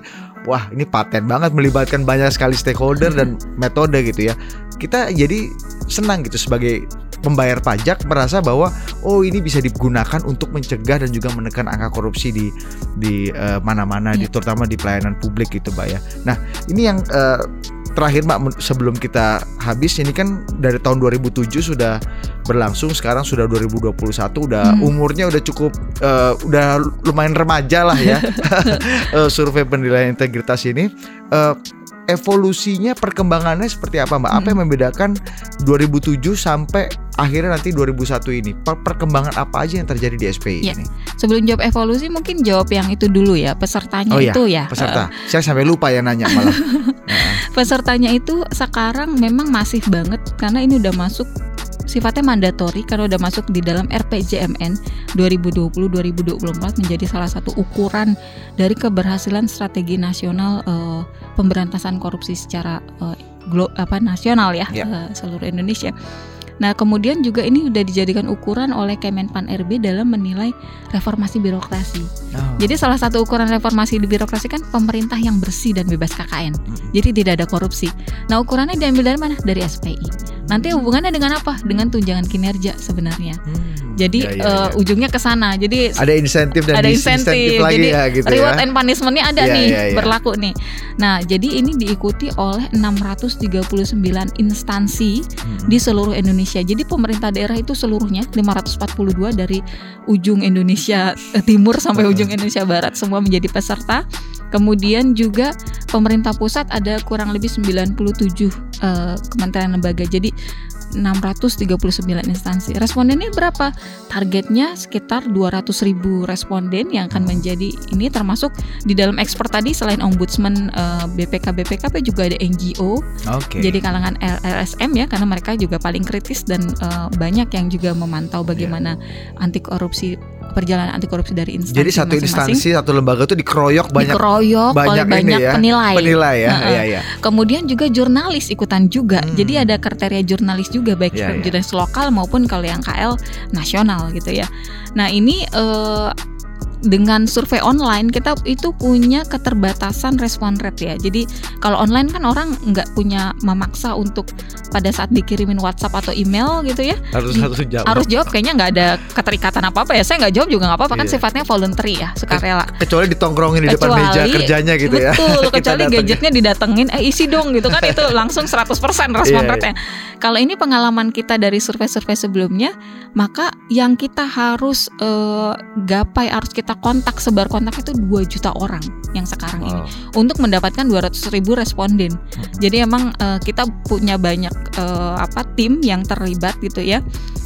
S3: wah ini paten banget melibatkan banyak sekali stakeholder dan metode gitu ya. Kita jadi senang gitu sebagai pembayar pajak merasa bahwa oh ini bisa digunakan untuk mencegah dan juga menekan angka korupsi di di eh, mana-mana di
S4: Iya.
S3: terutama di pelayanan publik gitu Mbak ya. Nah, ini yang eh, terakhir Mbak sebelum kita habis ini kan dari tahun 2007 sudah berlangsung sekarang sudah 2021 udah
S4: Hmm.
S3: umurnya udah cukup eh, udah lumayan remaja lah ya Eh, survei penilaian integritas ini Eh, evolusinya perkembangannya seperti apa Mbak? Apa yang membedakan 2007 sampai akhirnya nanti 2001 ini? Per- perkembangan apa aja yang terjadi di SPI
S4: Ya,
S3: ini?
S4: Sebelum jawab evolusi mungkin jawab yang itu dulu ya pesertanya
S3: Oh iya,
S4: itu ya.
S3: Peserta, saya sampai lupa ya nanya malah.
S4: Eh, pesertanya itu sekarang memang masif banget karena ini udah masuk sifatnya mandatori karena udah masuk di dalam RPJMN 2020-2024 menjadi salah satu ukuran dari keberhasilan strategi nasional eh, pemberantasan korupsi secara glo- apa nasional ya
S3: Ya.
S4: eh, seluruh Indonesia. Nah, kemudian juga ini udah dijadikan ukuran oleh Kemenpan RB dalam menilai reformasi birokrasi.
S3: Oh.
S4: Jadi salah satu ukuran reformasi di birokrasi kan pemerintah yang bersih dan bebas KKN.
S3: Mm-mm.
S4: Jadi tidak ada korupsi. Nah ukurannya diambil dari mana? Dari SPI. Nanti hubungannya dengan apa? Dengan tunjangan kinerja sebenarnya.
S3: Hmm,
S4: Jadi
S3: ya, ya, ya.
S4: ujungnya ke sana. Jadi
S3: ada insentif dan
S4: ada insentif.
S3: lagi
S4: Jadi
S3: ya gitu
S4: reward
S3: ya.
S4: and punishmentnya ada
S3: Iya,
S4: nih
S3: iya, iya.
S4: berlaku nih. Nah jadi ini diikuti oleh 639 instansi
S3: Hmm.
S4: di seluruh Indonesia. Jadi pemerintah daerah itu seluruhnya 542 dari ujung Indonesia timur sampai ujung Indonesia barat semua menjadi peserta. Kemudian juga pemerintah pusat ada kurang lebih 97 eh, kementerian lembaga. Jadi 639 instansi. Respondennya berapa? Targetnya sekitar 200 ribu responden yang akan menjadi ini termasuk di dalam ekspor tadi selain ombudsman eh, BPK BPKP juga ada NGO
S3: Oke.
S4: jadi kalangan LSM ya karena mereka juga paling kritis dan eh, banyak yang juga memantau bagaimana anti korupsi perjalanan anti korupsi dari instansi
S3: Jadi satu
S4: masing-masing.
S3: instansi, satu lembaga itu dikeroyok banyak
S4: dikeroyok
S3: banyak
S4: banyak
S3: ya,
S4: penilai.
S3: penilai ya.
S4: Heeh.
S3: Iya, iya.
S4: Kemudian juga jurnalis ikutan juga.
S3: Hmm.
S4: Jadi ada kriteria jurnalis juga baik
S3: iya.
S4: jurnalis lokal maupun kalau yang KL nasional gitu ya. Nah, ini eh, dengan survei online kita itu punya keterbatasan respon rate ya. Jadi kalau online kan orang nggak punya memaksa untuk pada saat dikirimin WhatsApp atau email gitu ya
S3: Harus harus jawab.
S4: harus jawab kayaknya nggak ada keterikatan apa apa ya. Saya nggak jawab juga nggak apa-apa kan
S3: Iya.
S4: sifatnya voluntary ya sukarela.
S3: Kecuali ditongkrongin di depan
S4: Kecuali-
S3: meja kerjanya gitu ya.
S4: Betul, kecuali gadgetnya didatengin, eh isi dong gitu kan itu langsung 100% respon
S3: iya.
S4: rate-nya. Kalau ini pengalaman kita dari survei-survei sebelumnya, maka yang kita harus eh, gapai, harus kita kontak, sebar kontak itu 2 juta orang yang sekarang ini
S3: Wow.
S4: untuk mendapatkan 200 ribu responden. Jadi emang eh, kita punya banyak eh, apa tim yang terlibat gitu ya.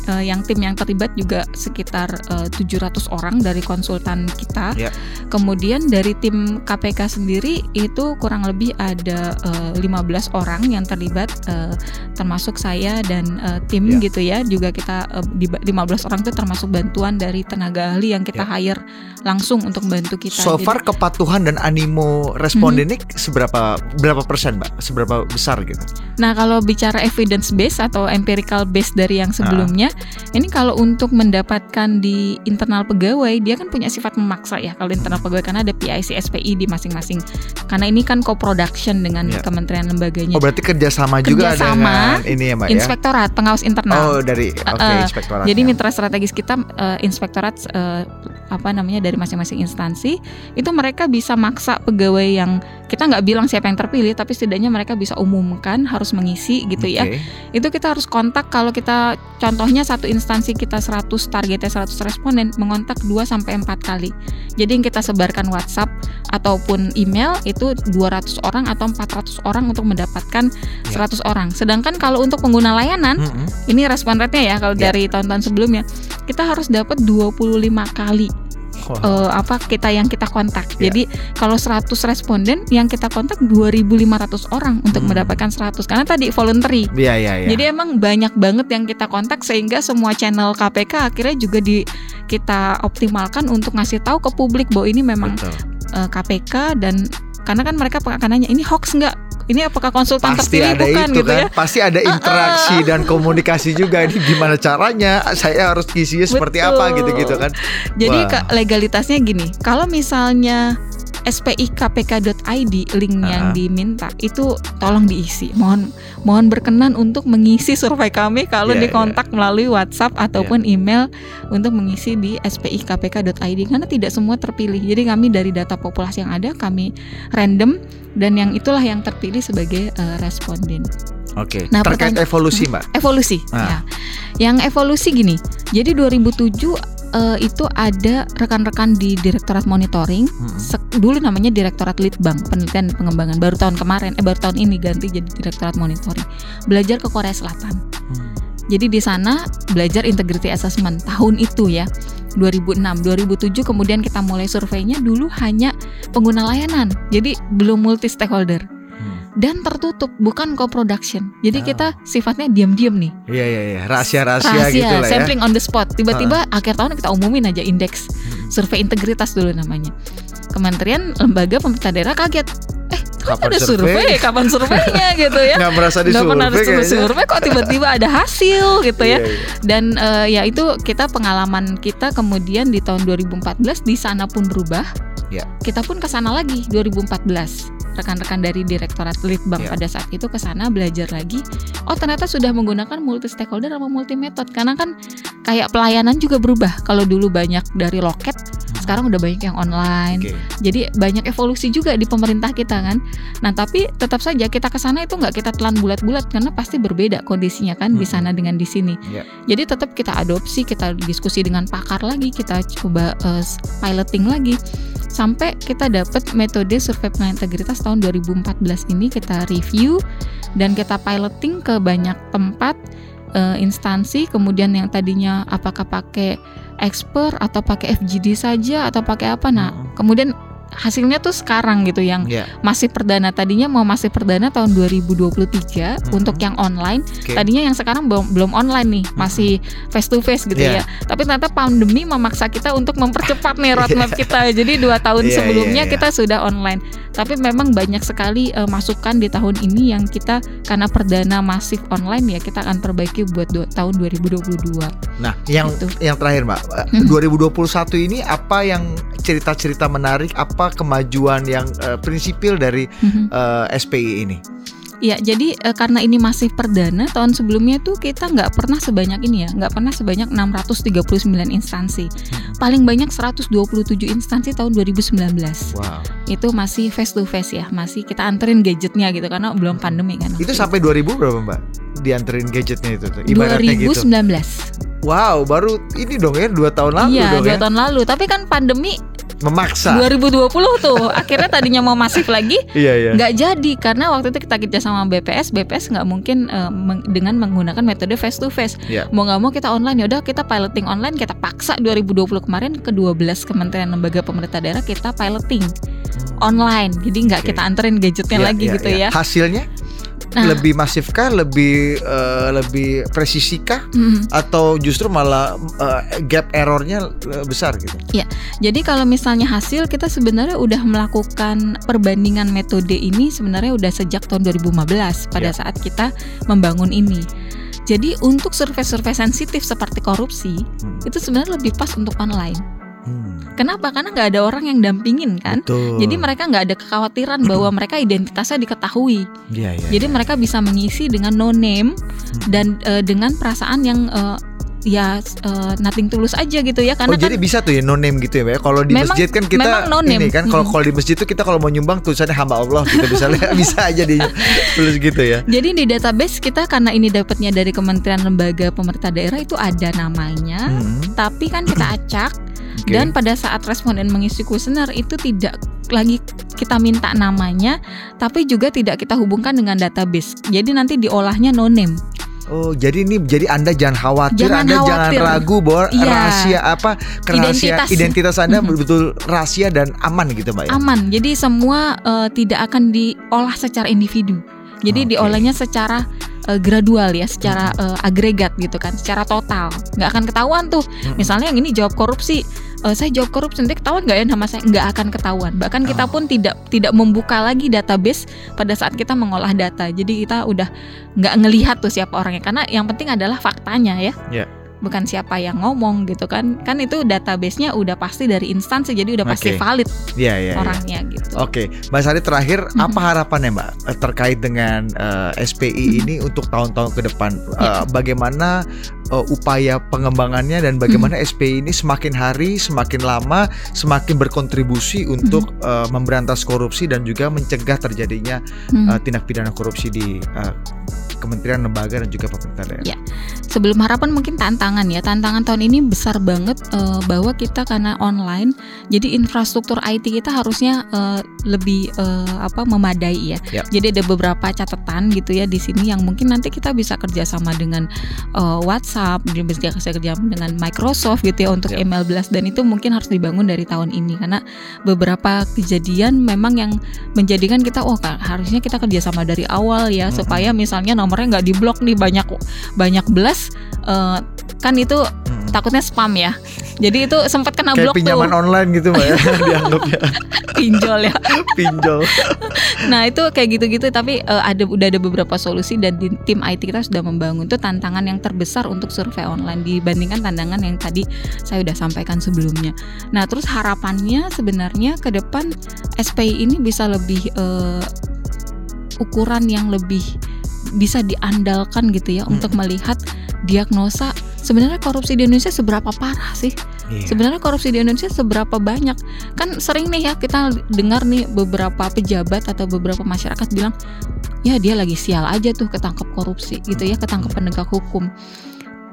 S4: Eh, yang tim yang terlibat juga sekitar eh, 700 orang dari konsultan kita.
S3: Ya.
S4: Kemudian dari tim KPK sendiri itu kurang lebih ada eh, 15 orang yang terlibat eh, termasuk saya dan eh, tim
S3: Ya.
S4: gitu ya. Juga kita eh, di 15 orang itu termasuk bantuan dari tenaga ahli yang kita hire langsung untuk bantu kita.
S3: So
S4: Jadi-
S3: far kepatuhan dan animo responden ini seberapa berapa persen, Mbak? Seberapa besar gitu?
S4: Nah, kalau bicara evidence base atau empirical base dari yang sebelumnya, ini kalau untuk mendapatkan di internal pegawai, dia kan punya sifat memaksa ya. Kalau internal pegawai karena ada PIC SPI di masing-masing. Karena ini kan co-production dengan
S3: Ya.
S4: kementerian lembaganya.
S3: Oh, berarti kerjasama juga
S4: Kerjasama,
S3: dengan ini ya, Mbak ya?
S4: Inspektorat, pengawas internal.
S3: Oh, dari oke
S4: Uh-uh.
S3: inspektorat.
S4: Jadi mitra strategis kita eh, inspektorat eh, apa namanya dari masing-masing instansi itu mereka bisa maksa pegawai yang kita nggak bilang siapa yang terpilih tapi setidaknya mereka bisa umumkan harus mengisi gitu ya itu kita harus kontak kalau kita contohnya satu instansi kita 100 targetnya 100 responden mengontak 2 sampai 4 kali. Jadi yang kita sebarkan WhatsApp ataupun email itu 200 orang atau 400 orang untuk mendapatkan
S3: Ya.
S4: 100 orang. Sedangkan kalau untuk pengguna layanan ini respon rate-nya ya kalau
S3: Ya.
S4: dari tahun-tahun sebelumnya kita harus dapat 25 kali eh, apa kita yang kita kontak.
S3: Ya.
S4: Jadi kalau 100 responden yang kita kontak 2500 orang untuk
S3: Hmm.
S4: mendapatkan 100 karena tadi voluntary.
S3: Iya, iya, iya.
S4: Jadi emang banyak banget yang kita kontak sehingga semua channel KPK akhirnya juga di kita optimalkan untuk ngasih tahu ke publik bahwa ini memang
S3: Betul.
S4: eh, KPK dan karena kan mereka akan nanya ini hoax nggak? Ini apakah konsultan
S3: pasti
S4: terpilih
S3: ada
S4: bukan
S3: itu
S4: gitu
S3: kan
S4: ya?
S3: pasti ada interaksi dan komunikasi juga ini gimana caranya saya harus ngisinya seperti apa
S4: Betul.
S3: gitu-gitu kan
S4: Jadi
S3: Wah.
S4: legalitasnya gini, kalau misalnya spikpk.id link yang
S3: Ah.
S4: diminta itu tolong diisi. Mohon mohon berkenan untuk mengisi survei kami kalau
S3: Iya,
S4: dikontak melalui WhatsApp ataupun email untuk mengisi di spikpk.id karena tidak semua terpilih. Jadi kami dari data populasi yang ada kami random dan yang itulah yang terpilih sebagai eh, responden.
S3: Oke.
S4: Nah,
S3: Terkait evolusi, Mbak.
S4: Evolusi.
S3: Ah.
S4: ya. Yang evolusi gini. Jadi 2007 eh, itu ada rekan-rekan di Direktorat Monitoring, sek- dulu namanya Direktorat Litbang, Penelitian dan Pengembangan. Baru tahun kemarin, eh baru tahun ini ganti jadi Direktorat Monitoring. Belajar ke Korea Selatan.
S3: Hmm.
S4: Jadi di sana belajar integrity assessment tahun itu ya. 2006, 2007 kemudian kita mulai surveinya dulu hanya pengguna layanan. Jadi belum multi stakeholder
S3: Hmm.
S4: Dan tertutup, bukan co-production. Jadi
S3: Ah.
S4: kita sifatnya diam-diam nih.
S3: Iya iya iya, rahasia-rahasia
S4: Rahasia,
S3: gitu lah ya.
S4: sampling on the spot. Tiba-tiba akhir tahun kita umumin aja indeks
S3: Hmm.
S4: survei integritas dulu namanya. Kementerian lembaga pemerintah daerah kaget. Eh,
S3: Kapan
S4: ada survei?
S3: survei?
S4: kapan surveinya gitu ya?
S3: Nggak merasa
S4: Nggak pernah
S3: disurvei
S4: survei kok tiba-tiba ada hasil gitu ya.
S3: Iya, iya.
S4: Dan eh, ya itu kita pengalaman kita kemudian di tahun 2014 di sana pun berubah.
S3: Ya.
S4: Kita pun ke sana lagi 2014. Rekan-rekan dari Direktorat Litbang
S3: Ya.
S4: pada saat itu ke sana belajar lagi. Oh, ternyata sudah menggunakan multi stakeholder sama multi metode karena kan kayak pelayanan juga berubah. Kalau dulu banyak dari loket, sekarang udah banyak yang online.
S3: Oke.
S4: Jadi banyak evolusi juga di pemerintah kita kan. Nah tapi tetap saja kita ke sana itu nggak kita telan bulat-bulat karena pasti berbeda kondisinya kan di
S3: Mm-mm.
S4: sana dengan di sini.
S3: Ya.
S4: Jadi tetap kita adopsi, kita diskusi dengan pakar lagi, kita coba eh, piloting lagi sampai kita dapat metode survei penilaian integritas tahun 2014 ini kita review dan kita piloting ke banyak tempat eh, instansi kemudian yang tadinya apakah pakai expert atau pakai FGD saja atau pakai apa nah
S3: Mm-mm.
S4: kemudian hasilnya tuh sekarang gitu yang
S3: Ya.
S4: masih perdana tadinya mau masih perdana tahun 2023
S3: Mhm.
S4: untuk yang online
S3: Oke.
S4: tadinya yang sekarang belum belum online nih masih face to face gitu
S3: Iya.
S4: ya tapi ternyata pandemi memaksa kita untuk mempercepat nih roadmap kita jadi dua tahun
S3: Iya,
S4: sebelumnya
S3: iya, iya.
S4: kita sudah online tapi memang banyak sekali eh, masukan di tahun ini yang kita karena perdana masif online ya kita akan perbaiki buat dua, tahun 2022
S3: Nah, yang
S4: Gitu.
S3: yang terakhir, Mbak. Eh,
S4: Hmm.
S3: 2021 ini apa yang cerita-cerita menarik, apa kemajuan yang eh, prinsipil dari
S4: Mhm.
S3: eh, SPI ini?
S4: Ya, jadi eh, karena ini masih perdana, tahun sebelumnya tuh kita nggak pernah sebanyak ini ya, nggak pernah sebanyak 639 instansi. Paling banyak 127 instansi tahun 2019.
S3: Wow.
S4: Itu masih face to face ya, masih kita anterin gadgetnya gitu karena belum pandemi kan.
S3: Itu sampai 2000 berapa, Mbak? Dianterin gadgetnya itu tuh. Ibaratnya gitu.
S4: 2019.
S3: Wow, baru ini dong ya dua tahun lalu
S4: iya,
S3: dong
S4: dua
S3: ya.
S4: tahun lalu. Tapi kan pandemi
S3: Memaksa.
S4: 2020 tuh, akhirnya tadinya mau masif lagi,
S3: Iya, iya.
S4: nggak jadi karena waktu itu kita kerja sama BPS BPS nggak mungkin eh, meng- dengan menggunakan metode face to face
S3: Iya.
S4: mau nggak mau kita online ya udah kita piloting online kita paksa 2020 kemarin ke 12 kementerian lembaga pemerintah daerah kita piloting online jadi nggak
S3: Oke.
S4: kita anterin gadgetnya
S3: Iya,
S4: lagi
S3: iya,
S4: gitu
S3: iya.
S4: ya
S3: Hasilnya
S4: Nah.
S3: lebih masifkah, lebih eh, lebih presisikah
S4: Mm.
S3: atau justru malah eh, gap errornya eh, besar gitu?
S4: Jadi kalau misalnya hasil kita sebenarnya udah melakukan perbandingan metode ini sebenarnya udah sejak tahun 2015 pada
S3: Ya.
S4: saat kita membangun ini. Jadi untuk survei-survei sensitif seperti korupsi
S3: Hmm.
S4: itu sebenarnya lebih pas untuk online.
S3: Hmm,
S4: Kenapa? Karena nggak ada orang yang dampingin kan.
S3: Betul.
S4: Jadi mereka nggak ada kekhawatiran bahwa mereka identitasnya diketahui.
S3: Iya, iya.
S4: Jadi mereka bisa mengisi dengan no name
S3: Hmm.
S4: dan eh, dengan perasaan yang eh, ya eh, nothing tulus aja gitu ya.
S3: Oh
S4: Karena kan
S3: jadi bisa tuh ya no name gitu ya Mbak? Kalau di
S4: Memang-
S3: masjid kan kita
S4: no name.
S3: ini kan kalau
S4: Mm.
S3: kalau di masjid tuh kita kalau mau nyumbang tulisannya hamba Allah kita bisa bisa aja di tulis gitu ya.
S4: Jadi di database kita karena ini dapatnya dari Kementerian Lembaga Pemerintah Daerah itu ada namanya,
S3: Hmm,
S4: tapi kan kita acak
S3: oke.
S4: dan pada saat responden mengisi kuesioner itu tidak lagi kita minta namanya, tapi juga tidak kita hubungkan dengan database. Jadi nanti diolahnya no name.
S3: Oh, jadi ini jadi Anda jangan khawatir,
S4: Jangan
S3: Anda jangan
S4: khawatir.
S3: ragu bahwa
S4: Iya.
S3: rahasia apa rahasia
S4: Identitas.
S3: identitas, Anda
S4: Mhm.
S3: betul rahasia dan aman gitu, Mbak ya.
S4: Aman. Jadi semua eh, tidak akan diolah secara individu. Jadi
S3: Oke.
S4: diolahnya secara eh, gradual ya, secara eh, agregat gitu kan, secara total. Nggak akan ketahuan tuh. Misalnya yang ini jawab korupsi, eh, saya jawab korupsi nanti ketahuan nggak ya nama saya? Nggak akan ketahuan. Bahkan kita
S3: Oh.
S4: pun tidak tidak membuka lagi database pada saat kita mengolah data. Jadi kita udah nggak ngelihat tuh siapa orangnya karena yang penting adalah faktanya ya. bukan siapa yang ngomong gitu kan. Kan itu database-nya udah pasti dari instansi jadi udah pasti
S3: Oke.
S4: valid
S3: Iya, iya. iya.
S4: orangnya gitu.
S3: Oke, Mbak Sari terakhir
S4: Mhm.
S3: apa harapannya Mbak terkait dengan eh, SPI
S4: Mhm.
S3: ini untuk tahun-tahun ke depan?
S4: Ya.
S3: Eh, bagaimana eh, upaya pengembangannya dan bagaimana
S4: Mhm.
S3: SPI ini semakin hari semakin lama semakin berkontribusi untuk
S4: Mhm.
S3: eh, memberantas korupsi dan juga mencegah terjadinya
S4: Hmm.
S3: eh, tindak pidana korupsi di eh, kementerian lembaga dan juga pemerintah daerah.
S4: Ya. Sebelum harapan mungkin tantangan ya. Tantangan tahun ini besar banget eh, bahwa kita karena online, jadi infrastruktur IT kita harusnya eh, lebih eh, apa memadai ya.
S3: Ya.
S4: Jadi ada beberapa catatan gitu ya di sini yang mungkin nanti kita bisa kerjasama dengan eh, WhatsApp, di- bisa bisa kerja dengan Microsoft gitu ya untuk
S3: Ya.
S4: email blast dan itu mungkin harus dibangun dari tahun ini karena beberapa kejadian memang yang menjadikan kita oh harusnya kita kerjasama dari awal ya
S3: Mm-mm.
S4: supaya misalnya nomornya nggak diblok nih banyak banyak belas eh, kan itu
S3: Mm.
S4: takutnya spam ya jadi itu sempat kena
S3: Kayak
S4: blok
S3: pinjaman
S4: tuh
S3: online gitu Mbak ya dianggapnya
S4: pinjol ya.
S3: Pinjol.
S4: nah itu kayak gitu-gitu tapi eh, ada udah ada beberapa solusi dan di tim IT kita sudah membangun itu tantangan yang terbesar untuk survei online dibandingkan tantangan yang tadi saya udah sampaikan sebelumnya. Nah terus harapannya sebenarnya ke depan SPI ini bisa lebih eh, ukuran yang lebih bisa diandalkan gitu ya untuk melihat diagnosa sebenarnya korupsi di Indonesia seberapa parah sih
S3: Iya.
S4: Sebenarnya korupsi di Indonesia seberapa banyak? Kan sering nih ya kita dengar nih beberapa pejabat atau beberapa masyarakat bilang, ya dia lagi sial aja tuh ketangkep korupsi gitu ya, ketangkep penegak hukum.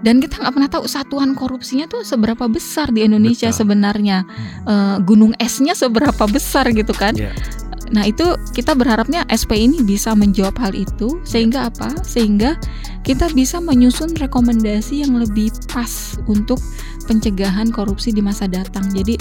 S4: Dan kita nggak pernah tahu satuan korupsinya tuh seberapa besar di Indonesia
S3: Betul.
S4: sebenarnya.
S3: Hmm.
S4: Eh, gunung esnya seberapa besar gitu kan?
S3: Iya.
S4: Nah itu kita berharapnya SP ini bisa menjawab hal itu sehingga apa? Sehingga kita bisa menyusun rekomendasi yang lebih pas untuk pencegahan korupsi di masa datang. Jadi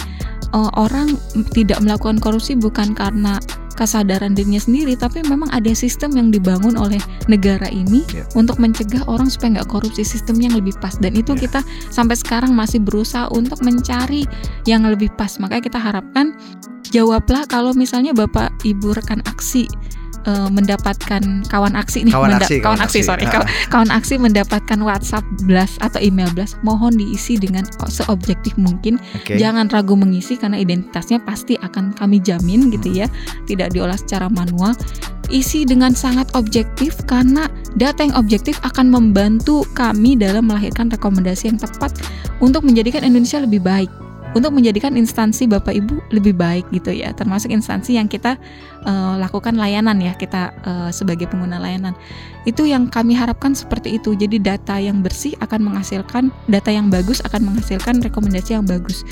S4: eh, orang tidak melakukan korupsi bukan karena kesadaran dirinya sendiri, tapi memang ada sistem yang dibangun oleh negara ini
S3: Ya.
S4: untuk mencegah orang supaya nggak korupsi sistem yang lebih pas. Dan itu
S3: Ya.
S4: kita sampai sekarang masih berusaha untuk mencari yang lebih pas. Makanya kita harapkan jawablah kalau misalnya bapak ibu rekan aksi eh, mendapatkan kawan aksi nih
S3: Kawan aksi,
S4: kawan
S3: kawan
S4: aksi
S3: aksi.
S4: sorry
S3: Ah.
S4: kawan, kawan aksi mendapatkan WhatsApp blast atau email blast mohon diisi dengan seobjektif mungkin
S3: Oke.
S4: jangan ragu mengisi karena identitasnya pasti akan kami jamin gitu
S3: Hmm.
S4: ya tidak diolah secara manual isi dengan sangat objektif karena data yang objektif akan membantu kami dalam melahirkan rekomendasi yang tepat untuk menjadikan Indonesia lebih baik untuk menjadikan instansi Bapak Ibu lebih baik gitu ya. Termasuk instansi yang kita eh, lakukan layanan ya kita eh, sebagai pengguna layanan itu yang kami harapkan seperti itu jadi data yang bersih akan menghasilkan data yang bagus akan menghasilkan rekomendasi yang bagus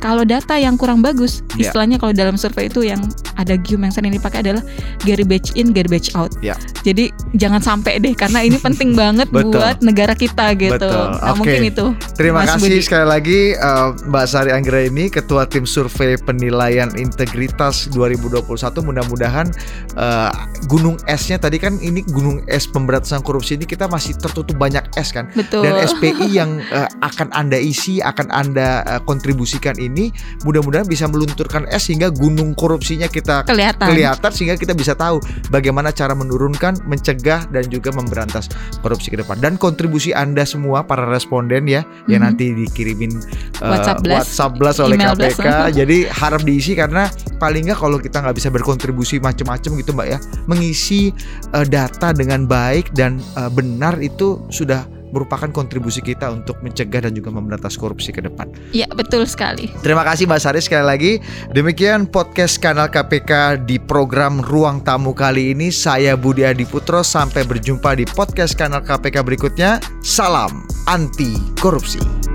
S4: kalau data yang kurang bagus
S3: Ya.
S4: istilahnya kalau dalam survei itu yang ada gium yang sering dipakai adalah garbage in garbage out
S3: Ya.
S4: jadi jangan sampai deh karena ini penting banget buat negara kita gitu
S3: Betul.
S4: nah
S3: Oke.
S4: mungkin itu
S3: Terima
S4: Mas
S3: kasih
S4: Budi.
S3: sekali lagi eh, Mbak Sari Anggra ini Ketua Tim Survei Penilaian Integritas 2021 Mudah-mudahan eh, gunung esnya tadi kan ini gunung es pemberantasan korupsi ini kita masih tertutup banyak es kan
S4: betul
S3: dan SPI yang eh, akan Anda isi, akan Anda eh, kontribusikan ini mudah-mudahan bisa melunturkan es sehingga gunung korupsinya kita
S4: kelihatan
S3: kelihatan sehingga kita bisa tahu bagaimana cara menurunkan, mencegah dan juga memberantas korupsi ke depan. Dan kontribusi Anda semua para responden ya yang
S4: Mhm.
S3: nanti dikirimin eh,
S4: WhatsApp blast,
S3: WhatsApp blast oleh
S4: email blast.
S3: KPK. Jadi harap diisi karena paling nggak kalau kita nggak bisa berkontribusi macam-macam gitu Mbak ya, mengisi eh, data dengan baik dan eh, benar itu sudah merupakan kontribusi kita untuk mencegah dan juga memberantas korupsi ke depan.
S4: ya betul sekali
S3: Terima kasih Mbak Sari sekali lagi. Demikian podcast kanal KPK di program Ruang Tamu kali ini. Saya Budi Adiputro. Sampai berjumpa di podcast kanal KPK berikutnya. Salam anti korupsi.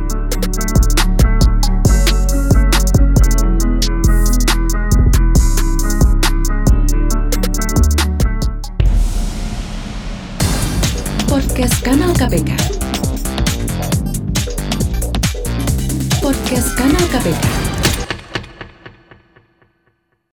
S1: Podcast Kanal KPK. Podcast Kanal KPK.